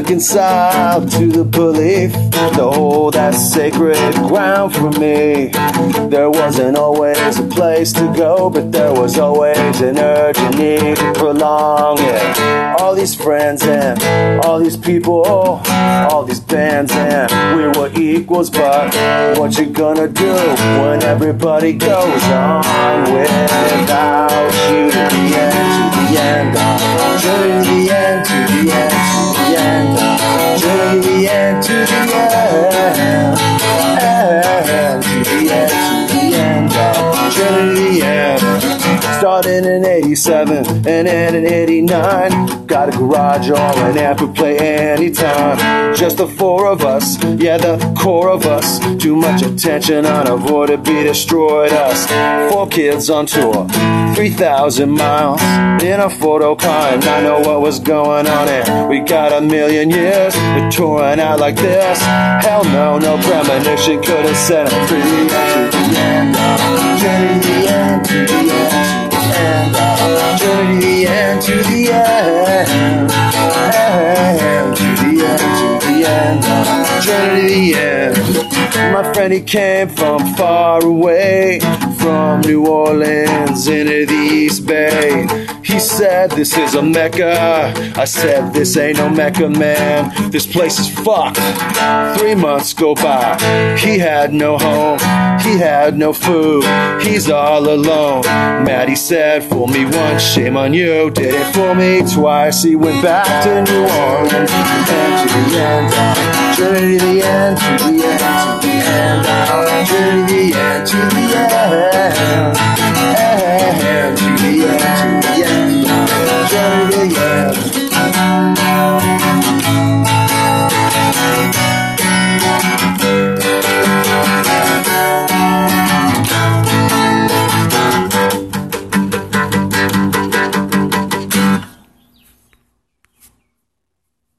reconciled to the belief to hold that sacred ground for me. There wasn't always a place to go, but there was always an urgent need to prolong it. All these friends and all these people, all these bands, and we were equals, but what you gonna do when everybody goes on without you to the end, to the end, the end, to the end, and to the end, to the end, the end. Started in 87 and ended in 89. Got a garage or an amp play anytime. Just the four of us, yeah, the core of us. Too much attention on be destroyed us. Four kids on tour, 3,000 miles in a photo car, and I know what was going on there. We got a million years, we're touring out like this. Hell no, no premonition could have set us free. My friend, he came from far away, from New Orleans into the East Bay. He said, This is a Mecca. I said, This ain't no Mecca, man. This place is fucked. Three months go by. He had no home. He had no food. He's all alone. Maddie said, Fool me once, shame on you. Did it for me twice. He went back to New Orleans. And to the end.